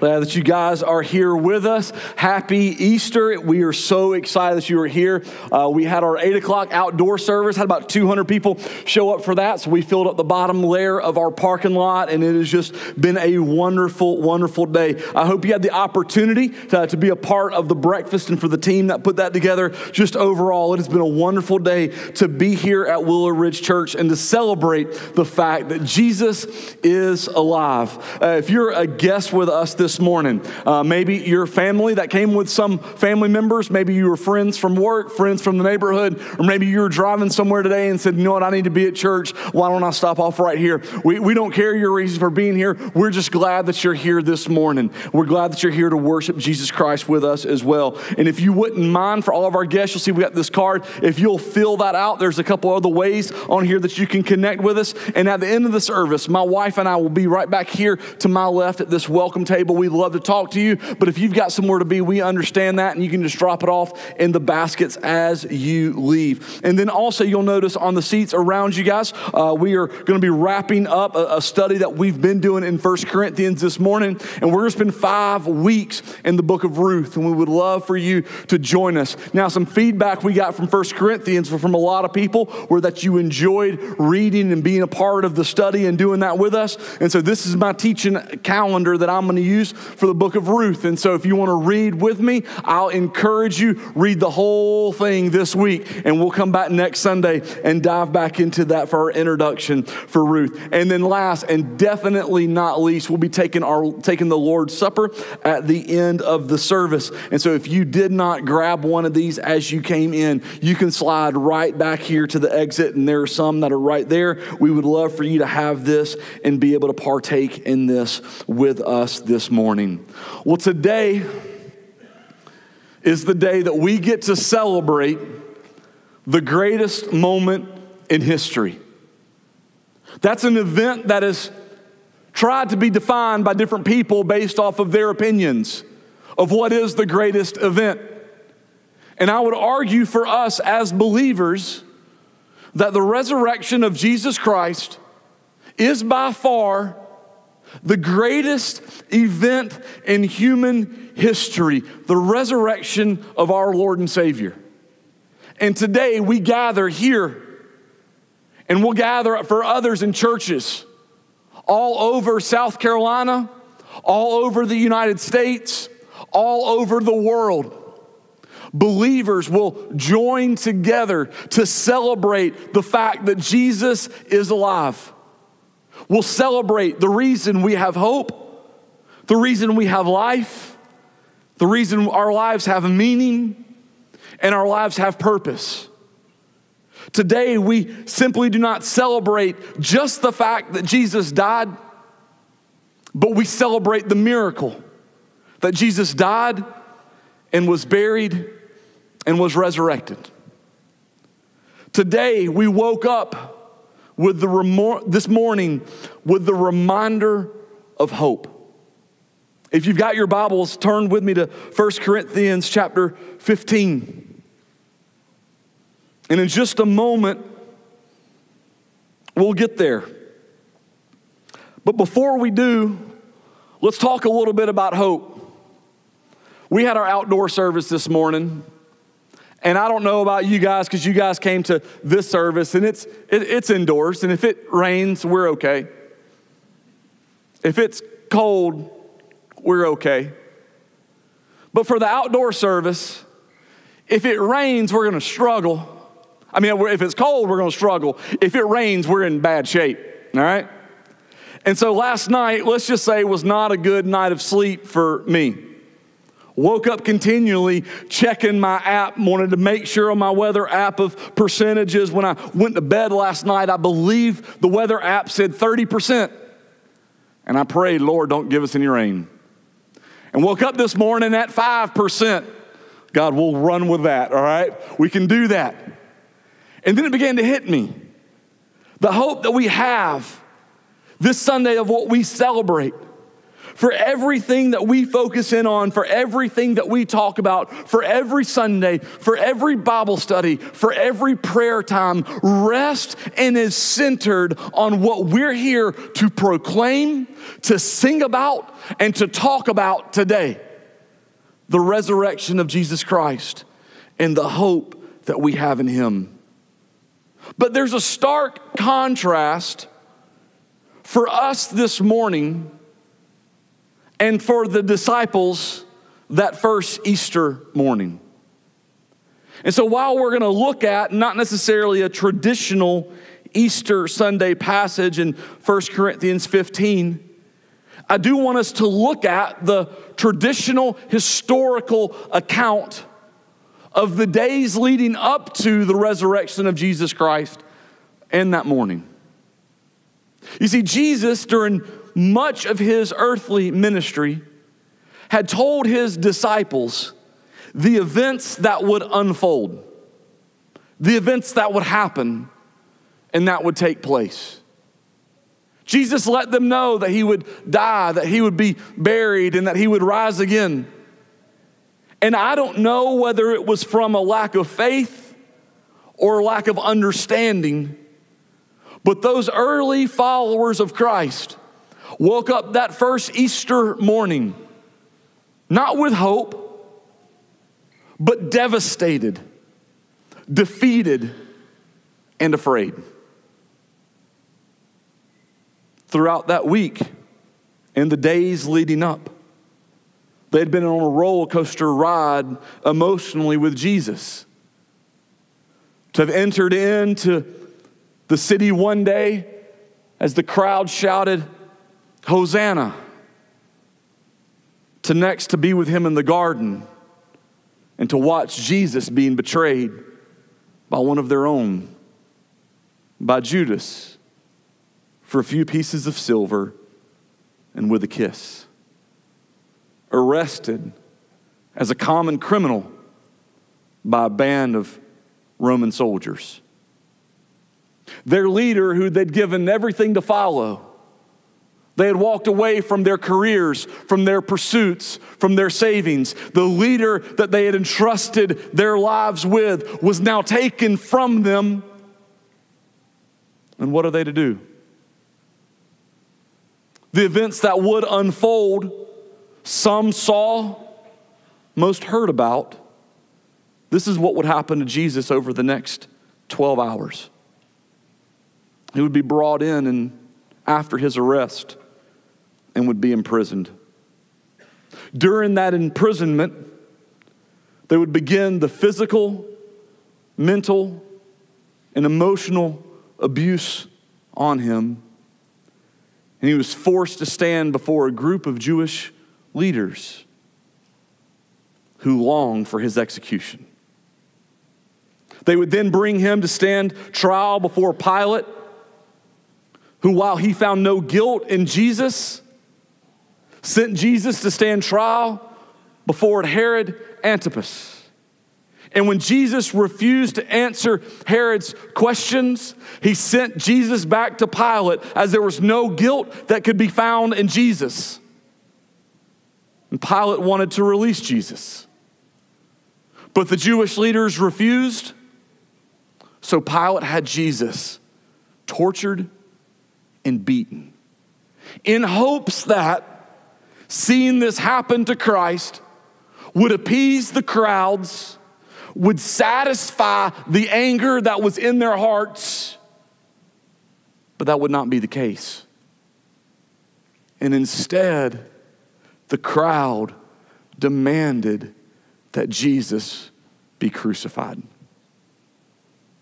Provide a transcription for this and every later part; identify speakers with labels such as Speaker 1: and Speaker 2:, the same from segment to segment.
Speaker 1: Glad that you guys are here with us. Happy Easter. We are so excited that you are here. Uh, we had our 8 o'clock outdoor service, had about 200 people show up for that. So we filled up the bottom layer of our parking lot, and it has just been a wonderful, wonderful day. I hope you had the opportunity to, to be a part of the breakfast and for the team that put that together. Just overall, it has been a wonderful day to be here at Willow Ridge Church and to celebrate the fact that Jesus is alive. Uh, if you're a guest with us this this morning. Uh, maybe your family that came with some family members. Maybe you were friends from work, friends from the neighborhood, or maybe you were driving somewhere today and said, you know what, I need to be at church. Why don't I stop off right here? We, we don't care your reason for being here. We're just glad that you're here this morning. We're glad that you're here to worship Jesus Christ with us as well. And if you wouldn't mind for all of our guests, you'll see we got this card. If you'll fill that out, there's a couple other ways on here that you can connect with us. And at the end of the service, my wife and I will be right back here to my left at this welcome table we love to talk to you, but if you've got somewhere to be, we understand that, and you can just drop it off in the baskets as you leave. And then also, you'll notice on the seats around you guys, uh, we are going to be wrapping up a, a, study that we've been doing in First Corinthians this morning, and we're going to spend five weeks in the book of Ruth, and we would love for you to join us. Now, some feedback we got from First Corinthians from a lot of people were that you enjoyed reading and being a part of the study and doing that with us. And so, this is my teaching calendar that I'm going to use for the book of Ruth. And so if you want to read with me, I'll encourage you, read the whole thing this week. And we'll come back next Sunday and dive back into that for our introduction for Ruth. And then last and definitely not least, we'll be taking our taking the Lord's Supper at the end of the service. And so if you did not grab one of these as you came in, you can slide right back here to the exit. And there are some that are right there. We would love for you to have this and be able to partake in this with us this morning. Well, today is the day that we get to celebrate the greatest moment in history. That's an event that is tried to be defined by different people based off of their opinions of what is the greatest event. And I would argue for us as believers that the resurrection of Jesus Christ is by far the greatest event in human history, the resurrection of our Lord and Savior. And today we gather here, and we'll gather for others in churches all over South Carolina, all over the United States, all over the world. Believers will join together to celebrate the fact that Jesus is alive. We'll celebrate the reason we have hope, the reason we have life, the reason our lives have meaning, and our lives have purpose. Today, we simply do not celebrate just the fact that Jesus died, but we celebrate the miracle that Jesus died and was buried and was resurrected. Today, we woke up with the remor- this morning with the reminder of hope. If you've got your Bibles, turn with me to 1 Corinthians chapter 15. And in just a moment, we'll get there. But before we do, let's talk a little bit about hope. We had our outdoor service this morning. And I don't know about you guys because you guys came to this service and it's, it, it's indoors. And if it rains, we're okay. If it's cold, we're okay. But for the outdoor service, if it rains, we're going to struggle. I mean, if it's cold, we're going to struggle. If it rains, we're in bad shape, all right? And so last night, let's just say, was not a good night of sleep for me. Woke up continually checking my app, wanted to make sure on my weather app of percentages. When I went to bed last night, I believe the weather app said 30%. And I prayed, Lord, don't give us any rain. and woke up this morning at 5%. God, we'll run with that, all right? We can do that. And then it began to hit me. The hope that we have this Sunday of what we celebrate for everything that we focus in on, for everything that we talk about, for every Sunday, for every Bible study, for every prayer time, rest and is centered on what we're here to proclaim, to sing about, and to talk about today the resurrection of Jesus Christ and the hope that we have in Him. But there's a stark contrast for us this morning and for the disciples that first Easter morning. And so, while we're going to look at not necessarily a traditional Easter Sunday passage in 1 Corinthians 15, I do want us to look at the traditional historical account of the days leading up to the resurrection of Jesus Christ and that morning. You see, Jesus, during much of his earthly ministry, had told his disciples the events that would unfold, the events that would happen, and that would take place. Jesus let them know that he would die, that he would be buried, and that he would rise again. And I don't know whether it was from a lack of faith or lack of understanding, but those early followers of Christ woke up that first Easter morning, not with hope, but devastated, defeated, and afraid. Throughout that week and the days leading up, they had been on a roller coaster ride emotionally with Jesus. To have entered into the city one day as the crowd shouted, Hosanna. To next to be with him in the garden and to watch Jesus being betrayed by one of their own, by Judas, for a few pieces of silver and with a kiss. Arrested as a common criminal by a band of Roman soldiers. Their leader, who they'd given everything to follow, they had walked away from their careers, from their pursuits, from their savings. The leader that they had entrusted their lives with was now taken from them. And what are they to do? The events that would unfold, some saw, most heard about. This is what would happen to Jesus over the next 12 hours. He would be brought in and after his arrest and would be imprisoned. During that imprisonment, they would begin the physical, mental, and emotional abuse on him. And he was forced to stand before a group of Jewish leaders who longed for his execution. They would then bring him to stand trial before Pilate, who, while he found no guilt in Jesus, sent Jesus to stand trial before Herod Antipas. And when Jesus refused to answer Herod's questions, he sent Jesus back to Pilate as there was no guilt that could be found in Jesus. And Pilate wanted to release Jesus. But the Jewish leaders refused. So Pilate had Jesus tortured and beaten in hopes that seeing this happen to Christ would appease the crowds, would satisfy the anger that was in their hearts, but that would not be the case. And instead, the crowd demanded that Jesus be crucified.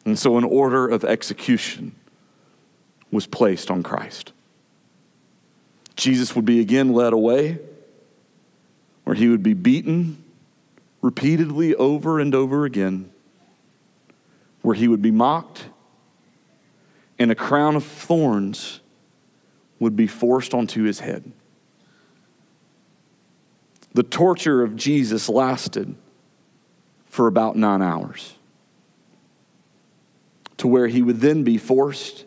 Speaker 1: And so, an order of execution was placed on Christ. Jesus would be again led away, where he would be beaten repeatedly over and over again, where he would be mocked, and a crown of thorns would be forced onto his head. the torture of Jesus lasted for about nine hours, to where he would then be forced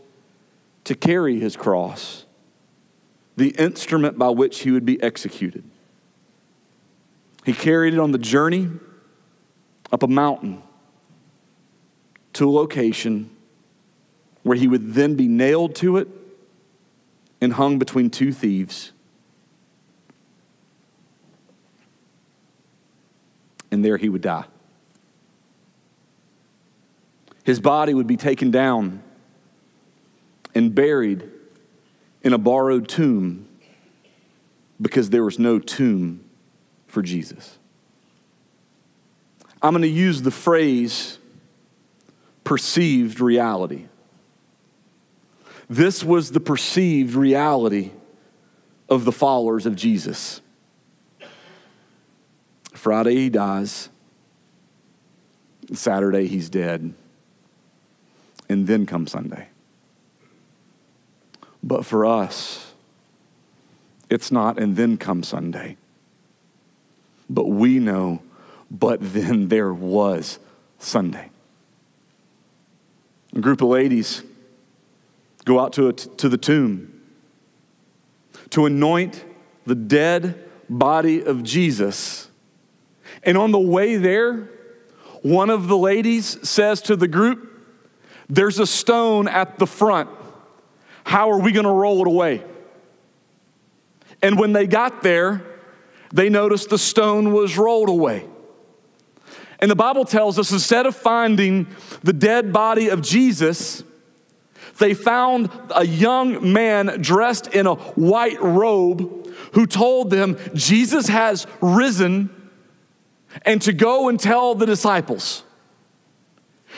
Speaker 1: to carry his cross, the instrument by which he would be executed. He carried it on the journey up a mountain to a location where he would then be nailed to it and hung between two thieves. And there he would die. His body would be taken down and buried in a borrowed tomb because there was no tomb for Jesus. I'm going to use the phrase perceived reality. This was the perceived reality of the followers of Jesus. Friday, he dies. Saturday, he's dead. And then comes Sunday. But for us, it's not, and then come Sunday. But we know, but then there was Sunday. A group of ladies go out to, to the tomb to anoint the dead body of Jesus. And on the way there, one of the ladies says to the group, There's a stone at the front. How are we going to roll it away? And when they got there, they noticed the stone was rolled away. And the Bible tells us instead of finding the dead body of Jesus, they found a young man dressed in a white robe who told them, Jesus has risen, and to go and tell the disciples.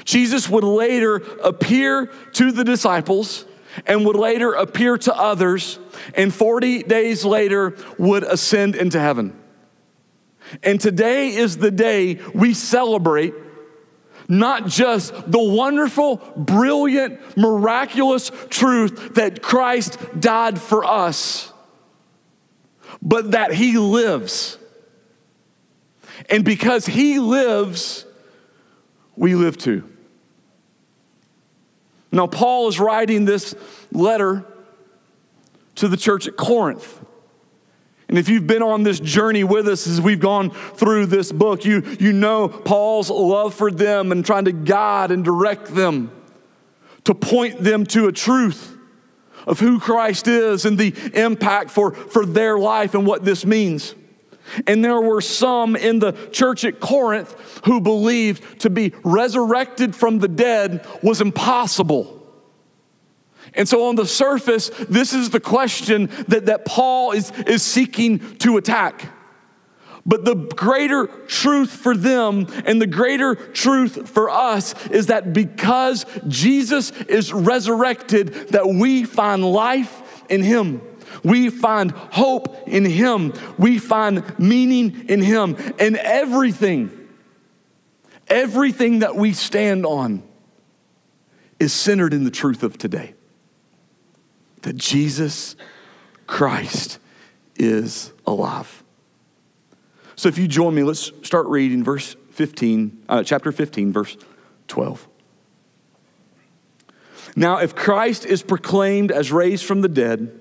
Speaker 1: Jesus would later appear to the disciples and would later appear to others, and 40 days later would ascend into heaven. And today is the day we celebrate not just the wonderful, brilliant, miraculous truth that Christ died for us, but that He lives. And because He lives, we live too. Now, Paul is writing this letter to the church at Corinth. And if you've been on this journey with us as we've gone through this book, you, you know Paul's love for them and trying to guide and direct them to point them to a truth of who Christ is and the impact for, for their life and what this means. And there were some in the church at Corinth who believed to be resurrected from the dead was impossible. And so, on the surface, this is the question that, that Paul is, is seeking to attack. But the greater truth for them and the greater truth for us is that because Jesus is resurrected, that we find life in him. We find hope in him. We find meaning in him. And everything, everything that we stand on is centered in the truth of today that Jesus Christ is alive. So if you join me, let's start reading verse 15, uh, chapter 15, verse 12. Now, if Christ is proclaimed as raised from the dead,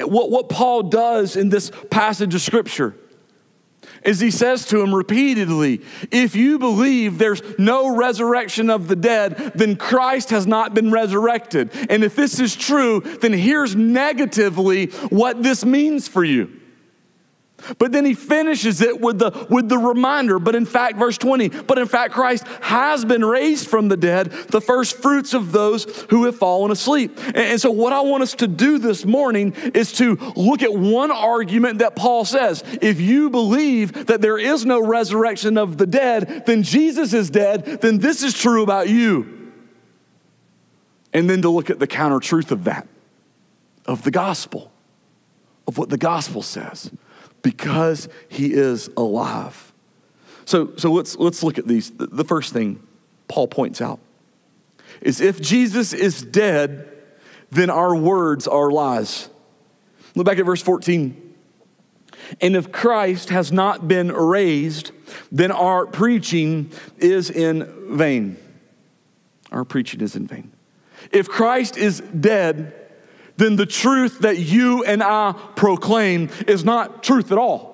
Speaker 1: What, what Paul does in this passage of Scripture is he says to him repeatedly, If you believe there's no resurrection of the dead, then Christ has not been resurrected. And if this is true, then here's negatively what this means for you. But then he finishes it with the, with the reminder, but in fact, verse 20, but in fact, Christ has been raised from the dead, the first fruits of those who have fallen asleep. And, and so, what I want us to do this morning is to look at one argument that Paul says. If you believe that there is no resurrection of the dead, then Jesus is dead, then this is true about you. And then to look at the counter truth of that, of the gospel, of what the gospel says because he is alive. So, so let's, let's look at these. The first thing Paul points out is if Jesus is dead, then our words are lies. Look back at verse 14. And if Christ has not been raised, then our preaching is in vain. Our preaching is in vain. If Christ is dead, then the truth that you and I proclaim is not truth at all.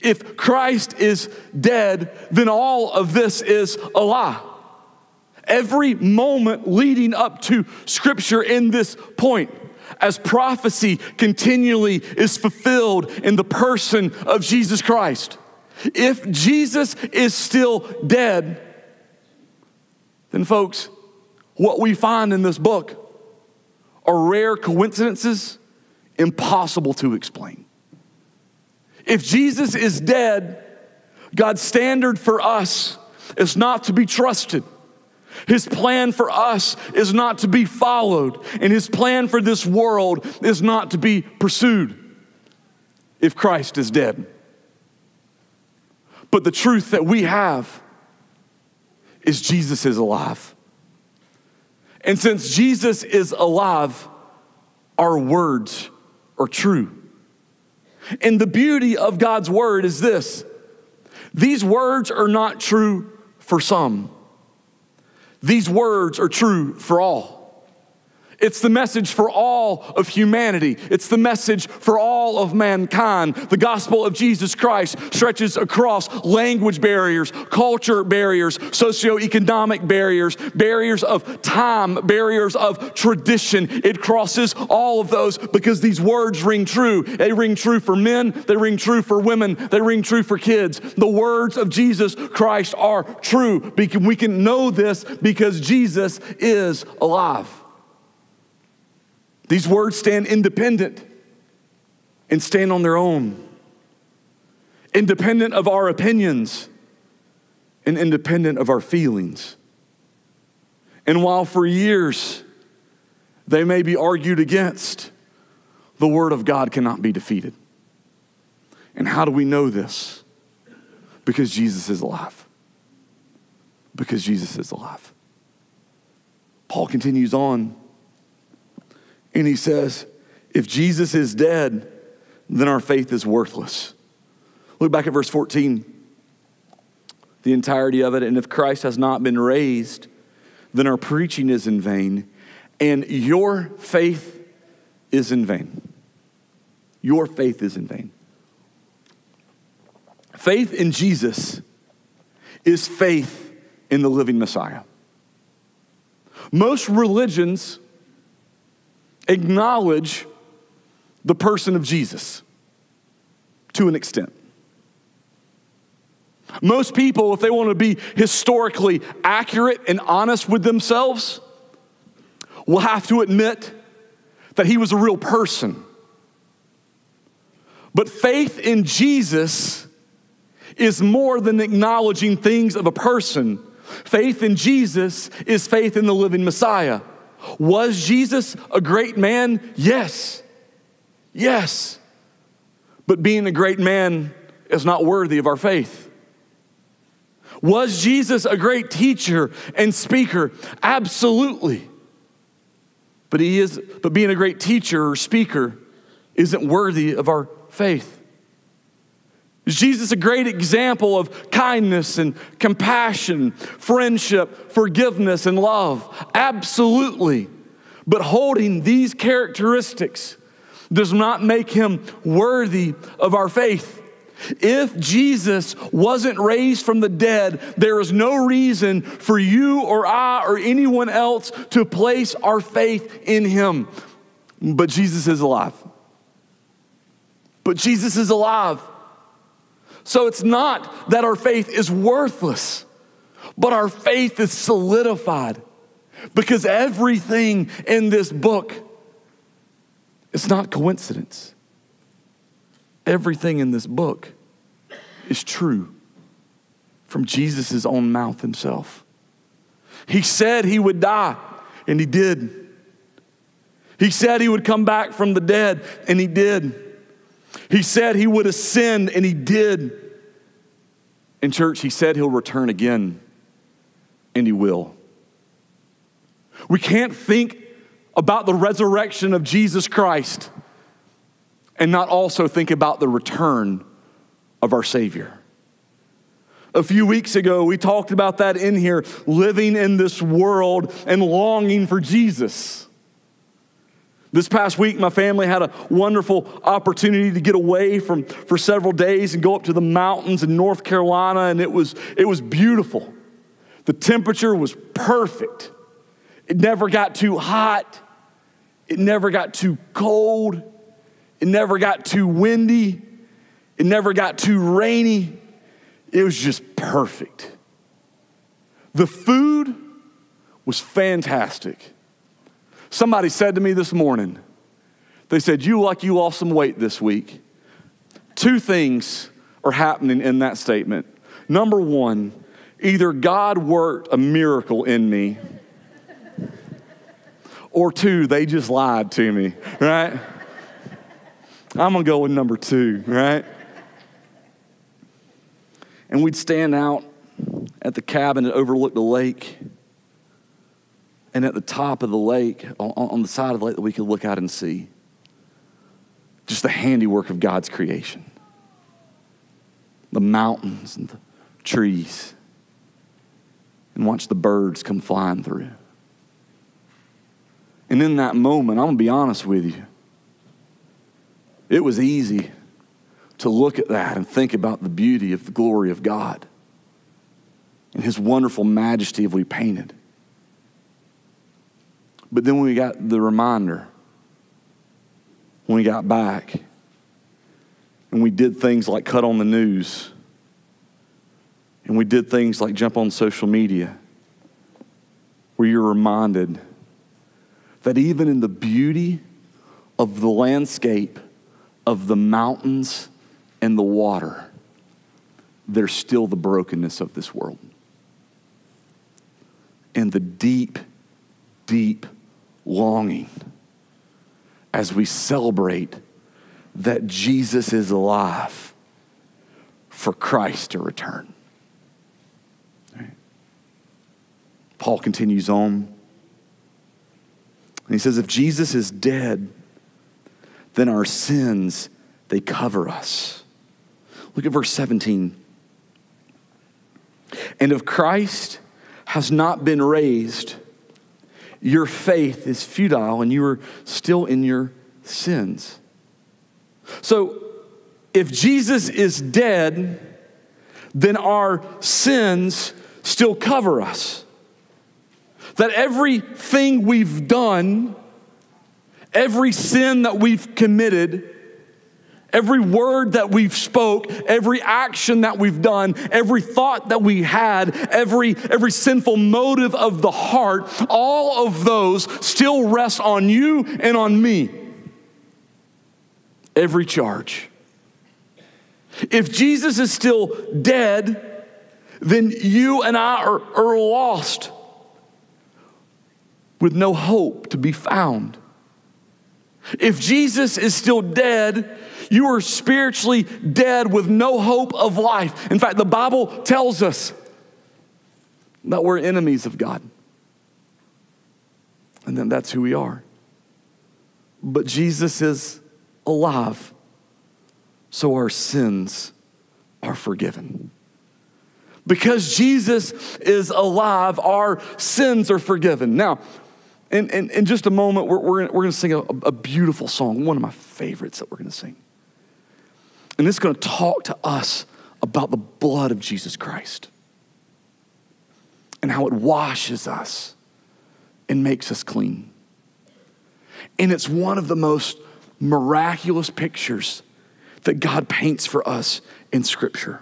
Speaker 1: If Christ is dead, then all of this is a lie. Every moment leading up to Scripture in this point, as prophecy continually is fulfilled in the person of Jesus Christ. If Jesus is still dead, then, folks, what we find in this book are rare coincidences impossible to explain. If Jesus is dead, God's standard for us is not to be trusted. His plan for us is not to be followed, and his plan for this world is not to be pursued if Christ is dead. But the truth that we have is Jesus is alive. And since Jesus is alive, our words are true. And the beauty of God's word is this these words are not true for some, these words are true for all. It's the message for all of humanity. It's the message for all of mankind. The gospel of Jesus Christ stretches across language barriers, culture barriers, socioeconomic barriers, barriers of time, barriers of tradition. It crosses all of those because these words ring true. They ring true for men, they ring true for women, they ring true for kids. The words of Jesus Christ are true. We can know this because Jesus is alive. These words stand independent and stand on their own, independent of our opinions and independent of our feelings. And while for years they may be argued against, the Word of God cannot be defeated. And how do we know this? Because Jesus is alive. Because Jesus is alive. Paul continues on and he says, if Jesus is dead, then our faith is worthless. Look back at verse 14, the entirety of it. And if Christ has not been raised, then our preaching is in vain, and your faith is in vain. Your faith is in vain. Faith in Jesus is faith in the living Messiah. Most religions acknowledge the person of Jesus to an extent. Most people, if they want to be historically accurate and honest with themselves, will have to admit that he was a real person. But faith in Jesus is more than acknowledging things of a person. Faith in Jesus is faith in the living Messiah. Was Jesus a great man? Yes. Yes. But being a great man is not worthy of our faith. Was Jesus a great teacher and speaker? Absolutely. But he is but being a great teacher or speaker isn't worthy of our faith. Is Jesus a great example of kindness and compassion, friendship, forgiveness, and love? Absolutely. But holding these characteristics does not make him worthy of our faith. If Jesus wasn't raised from the dead, there is no reason for you or I or anyone else to place our faith in him. But Jesus is alive. But Jesus is alive. So it's not that our faith is worthless, but our faith is solidified because everything in this book is not coincidence everything in this book is true from Jesus' own mouth himself. He said he would die, and he did. He said he would come back from the dead, and he did. He said he would ascend, and he did. In church, he said he'll return again, and he will. We can't think about the resurrection of Jesus Christ and not also think about the return of our Savior. A few weeks ago, we talked about that in here living in this world and longing for Jesus. This past week, my family had a wonderful opportunity to get away from, for several days and go up to the mountains in North Carolina, and it was, it was beautiful. The temperature was perfect. It never got too hot, it never got too cold. It never got too windy. It never got too rainy. It was just perfect. The food was fantastic. Somebody said to me this morning, they said, You like you lost some weight this week. Two things are happening in that statement. Number one, either God worked a miracle in me, or two, they just lied to me, right? I'm to go with number two, right? And we'd stand out at the cabin that overlooked the lake. And at the top of the lake, on, the side of the lake that we could look out and see, just the handiwork of God's creation the mountains and the trees, and watch the birds come flying through. And in that moment, I'm going to be honest with you. It was easy to look at that and think about the beauty of the glory of God and his wonderful majesty of we painted. But then when we got the reminder, when we got back, and we did things like cut on the news, and we did things like jump on social media, where you're reminded that even in the beauty of the landscape, of the mountains and the water, there's still the brokenness of this world. And the deep, deep longing as we celebrate that Jesus is alive for Christ to return. Paul continues on. And he says, if Jesus is dead, then our sins, they cover us. Look at verse 17. And if Christ has not been raised, your faith is futile and you are still in your sins. So, if Jesus is dead, then our sins still cover us. That everything we've done Every sin that we've committed, every word that we've spoke, every action that we've done, every thought that we had, every every sinful motive of the heart, all of those still rest on you and on me. Every charge. If Jesus is still dead, then you and I are, are lost with no hope to be found. If Jesus is still dead, you are spiritually dead with no hope of life. In fact, the Bible tells us that we're enemies of God. And then that's who we are. But Jesus is alive, so our sins are forgiven. Because Jesus is alive, our sins are forgiven. Now, in, in, in just a moment, we're, we're, we're going to sing a, a beautiful song, one of my favorites that we're going to sing. And it's going to talk to us about the blood of Jesus Christ and how it washes us and makes us clean. And it's one of the most miraculous pictures that God paints for us in Scripture.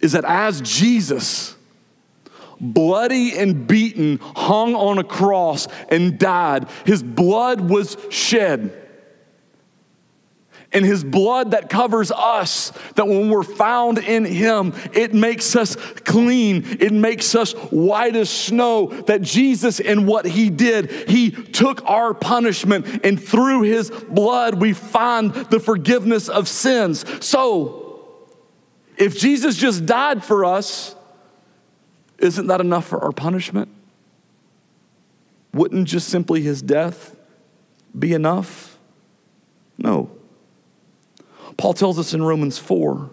Speaker 1: Is that as Jesus, bloody and beaten, hung on a cross and died, his blood was shed and his blood that covers us, that when we're found in him, it makes us clean. It makes us white as snow. That Jesus, in what he did, he took our punishment, and through his blood, we find the forgiveness of sins. So, if Jesus just died for us, isn't that enough for our punishment? Wouldn't just simply his death be enough? No. Paul tells us in Romans 4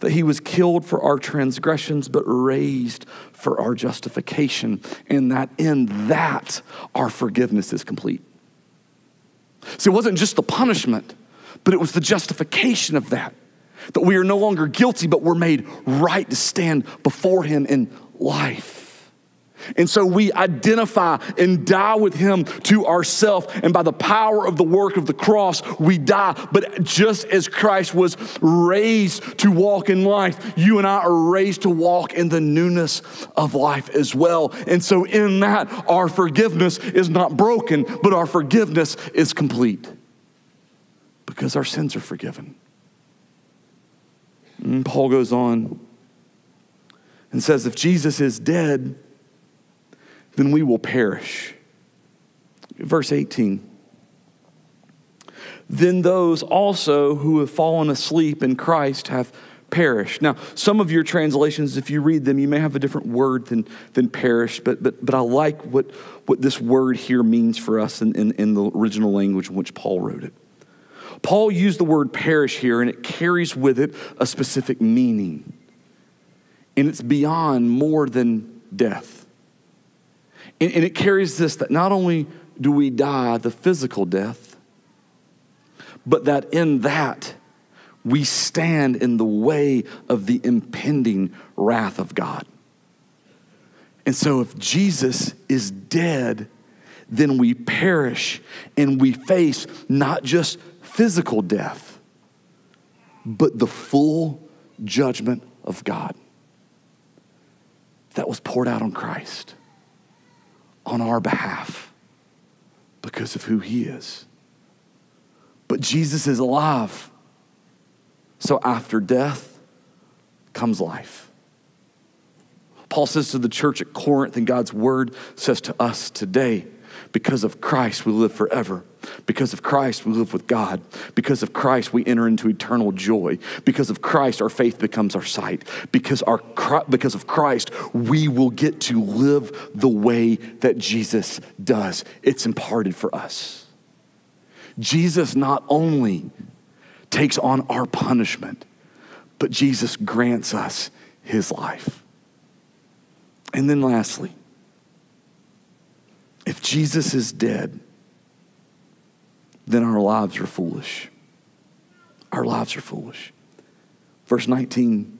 Speaker 1: that he was killed for our transgressions, but raised for our justification, and that in that our forgiveness is complete. See, it wasn't just the punishment, but it was the justification of that. That we are no longer guilty, but we're made right to stand before him in life. And so we identify and die with him to ourself. And by the power of the work of the cross, we die. But just as Christ was raised to walk in life, you and I are raised to walk in the newness of life as well. And so in that, our forgiveness is not broken, but our forgiveness is complete because our sins are forgiven. And Paul goes on and says, if Jesus is dead, then we will perish. Verse 18. Then those also who have fallen asleep in Christ have perished. Now, some of your translations, if you read them, you may have a different word than, than perish, but, but, but I like what, what this word here means for us in, in, in the original language in which Paul wrote it. Paul used the word perish here, and it carries with it a specific meaning. And it's beyond more than death. And, and it carries this that not only do we die the physical death, but that in that we stand in the way of the impending wrath of God. And so if Jesus is dead, then we perish and we face not just physical death, but the full judgment of God that was poured out on Christ on our behalf because of who he is. But Jesus is alive. So after death comes life. Paul says to the church at Corinth, and God's word says to us today because of Christ, we live forever. Because of Christ, we live with God. Because of Christ, we enter into eternal joy. Because of Christ, our faith becomes our sight. Because, our, because of Christ, we will get to live the way that Jesus does. It's imparted for us. Jesus not only takes on our punishment, but Jesus grants us his life. And then lastly, if Jesus is dead, then our lives are foolish. Our lives are foolish. Verse 19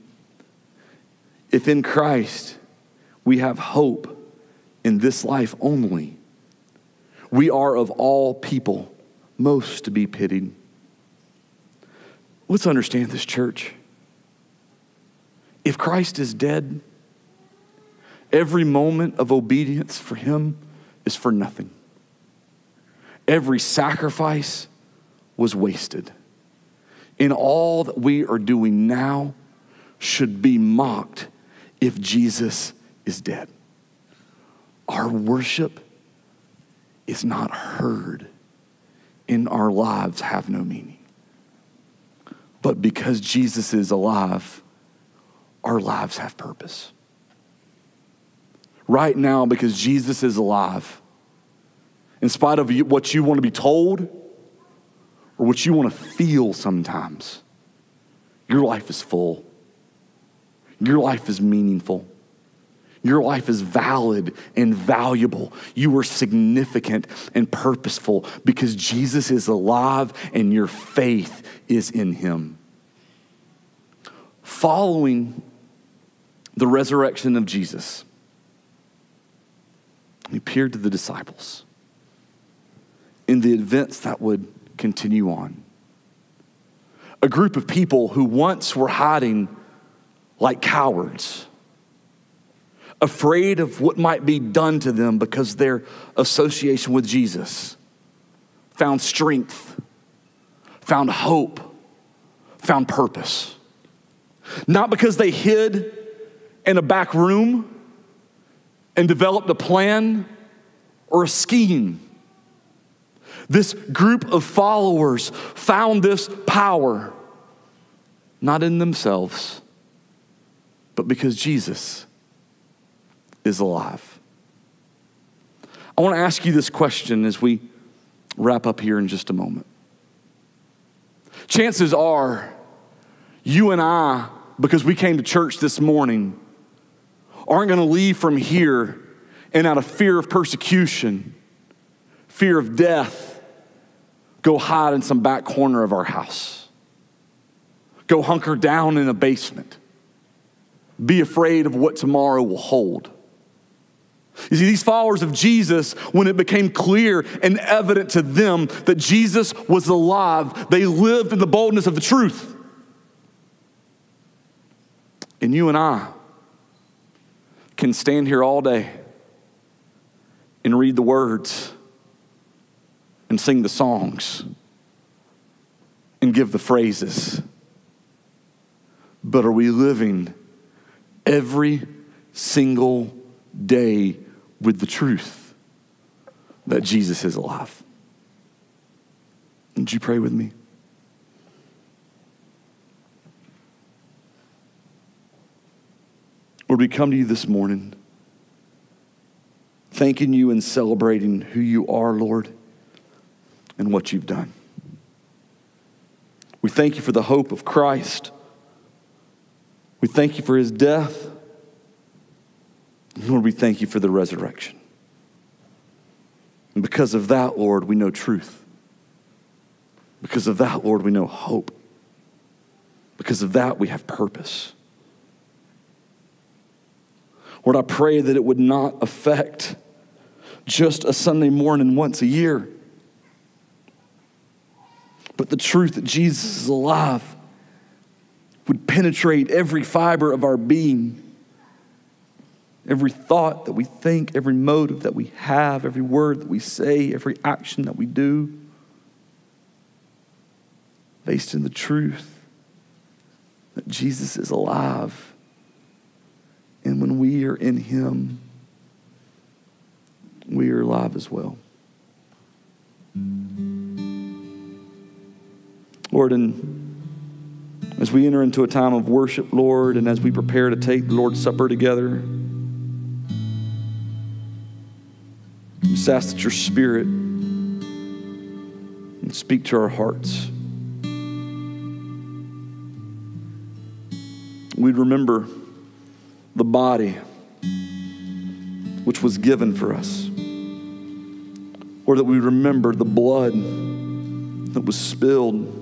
Speaker 1: If in Christ we have hope in this life only, we are of all people most to be pitied. Let's understand this, church. If Christ is dead, every moment of obedience for him is for nothing. Every sacrifice was wasted. And all that we are doing now should be mocked if Jesus is dead. Our worship is not heard, and our lives have no meaning. But because Jesus is alive, our lives have purpose right now because Jesus is alive. In spite of what you want to be told or what you want to feel sometimes, your life is full. Your life is meaningful. Your life is valid and valuable. You are significant and purposeful because Jesus is alive and your faith is in him. Following the resurrection of Jesus, he appeared to the disciples in the events that would continue on. A group of people who once were hiding like cowards, afraid of what might be done to them because their association with Jesus, found strength, found hope, found purpose. Not because they hid in a back room and developed a plan or a scheme. This group of followers found this power not in themselves, but because Jesus is alive. I want to ask you this question as we wrap up here in just a moment. Chances are you and I, because we came to church this morning, aren't going to leave from here and out of fear of persecution, fear of death, go hide in some back corner of our house, go hunker down in a basement, be afraid of what tomorrow will hold. You see, these followers of Jesus, when it became clear and evident to them that Jesus was alive, they lived in the boldness of the truth. And you and I can stand here all day and read the words and sing the songs and give the phrases. But are we living every single day with the truth that Jesus is alive. Would you pray with me? Lord, we come to you this morning, thanking you and celebrating who you are, Lord, and what you've done. We thank you for the hope of Christ. We thank you for his death. Lord, we thank you for the resurrection. And because of that, Lord, we know truth. Because of that, Lord, we know hope. Because of that, we have purpose. Lord, I pray that it would not affect just a Sunday morning once a year, but the truth that Jesus is alive would penetrate every fiber of our being Every thought that we think, every motive that we have, every word that we say, every action that we do, based in the truth that Jesus is alive. Are in Him, we are alive as well. Lord, and as we enter into a time of worship, Lord, and as we prepare to take the Lord's Supper together, just ask that your spirit and speak to our hearts. We'd remember the body which was given for us, or that we remember the blood that was spilled.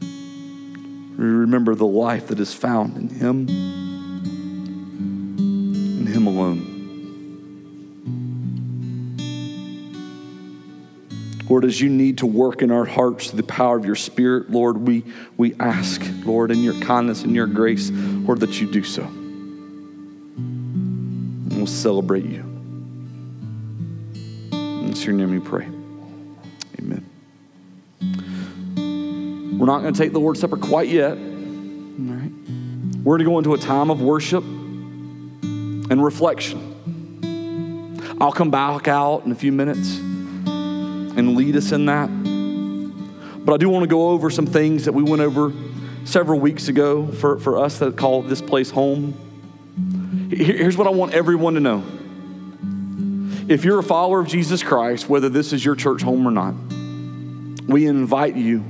Speaker 1: We remember the life that is found in Him and Him alone. Lord, as you need to work in our hearts through the power of your Spirit, Lord, we, we ask, Lord, in your kindness and your grace, Lord, that you do so. We'll celebrate you. In your name we pray. Amen. We're not going to take the Lord's Supper quite yet. All right. We're going to go into a time of worship and reflection. I'll come back out in a few minutes and lead us in that. But I do want to go over some things that we went over several weeks ago for, for us that call this place home. Here's what I want everyone to know. If you're a follower of Jesus Christ, whether this is your church home or not, we invite you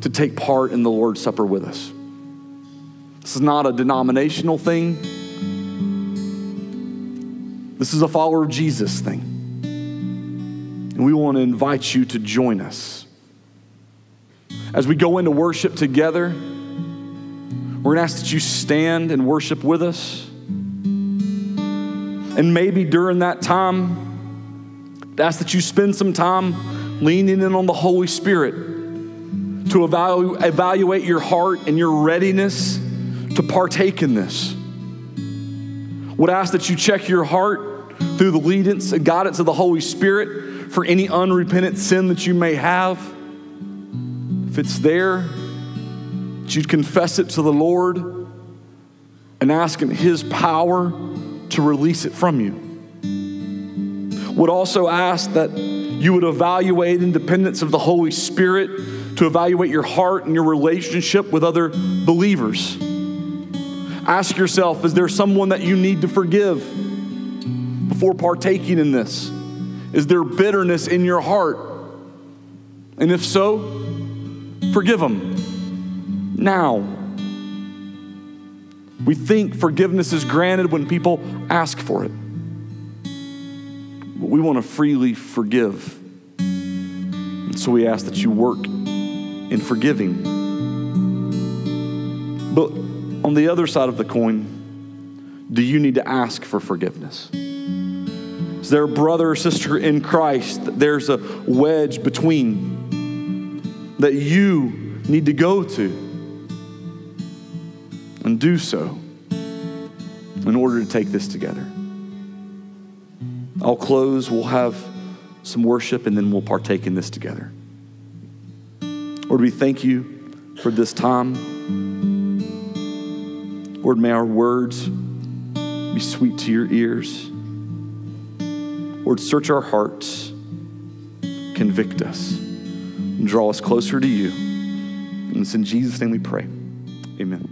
Speaker 1: to take part in the Lord's Supper with us. This is not a denominational thing. This is a follower of Jesus thing. And we want to invite you to join us. As we go into worship together, we're going to ask that you stand and worship with us. And maybe during that time, ask that you spend some time leaning in on the Holy Spirit to evalu- evaluate your heart and your readiness to partake in this. Would ask that you check your heart through the leadance and guidance of the Holy Spirit for any unrepentant sin that you may have. If it's there, that you'd confess it to the Lord and ask in His power to release it from you. Would also ask that you would evaluate in dependence of the Holy Spirit to evaluate your heart and your relationship with other believers. Ask yourself is there someone that you need to forgive before partaking in this? Is there bitterness in your heart? And if so, forgive them now. We think forgiveness is granted when people ask for it. But we want to freely forgive. And so we ask that you work in forgiving. But on the other side of the coin, do you need to ask for forgiveness? Is there a brother or sister in Christ that there's a wedge between that you need to go to and do so in order to take this together? I'll close, we'll have some worship, and then we'll partake in this together. Lord, we thank you for this time. Lord, may our words be sweet to your ears. Lord, search our hearts, convict us, and draw us closer to you. And it's in Jesus' name we pray. Amen.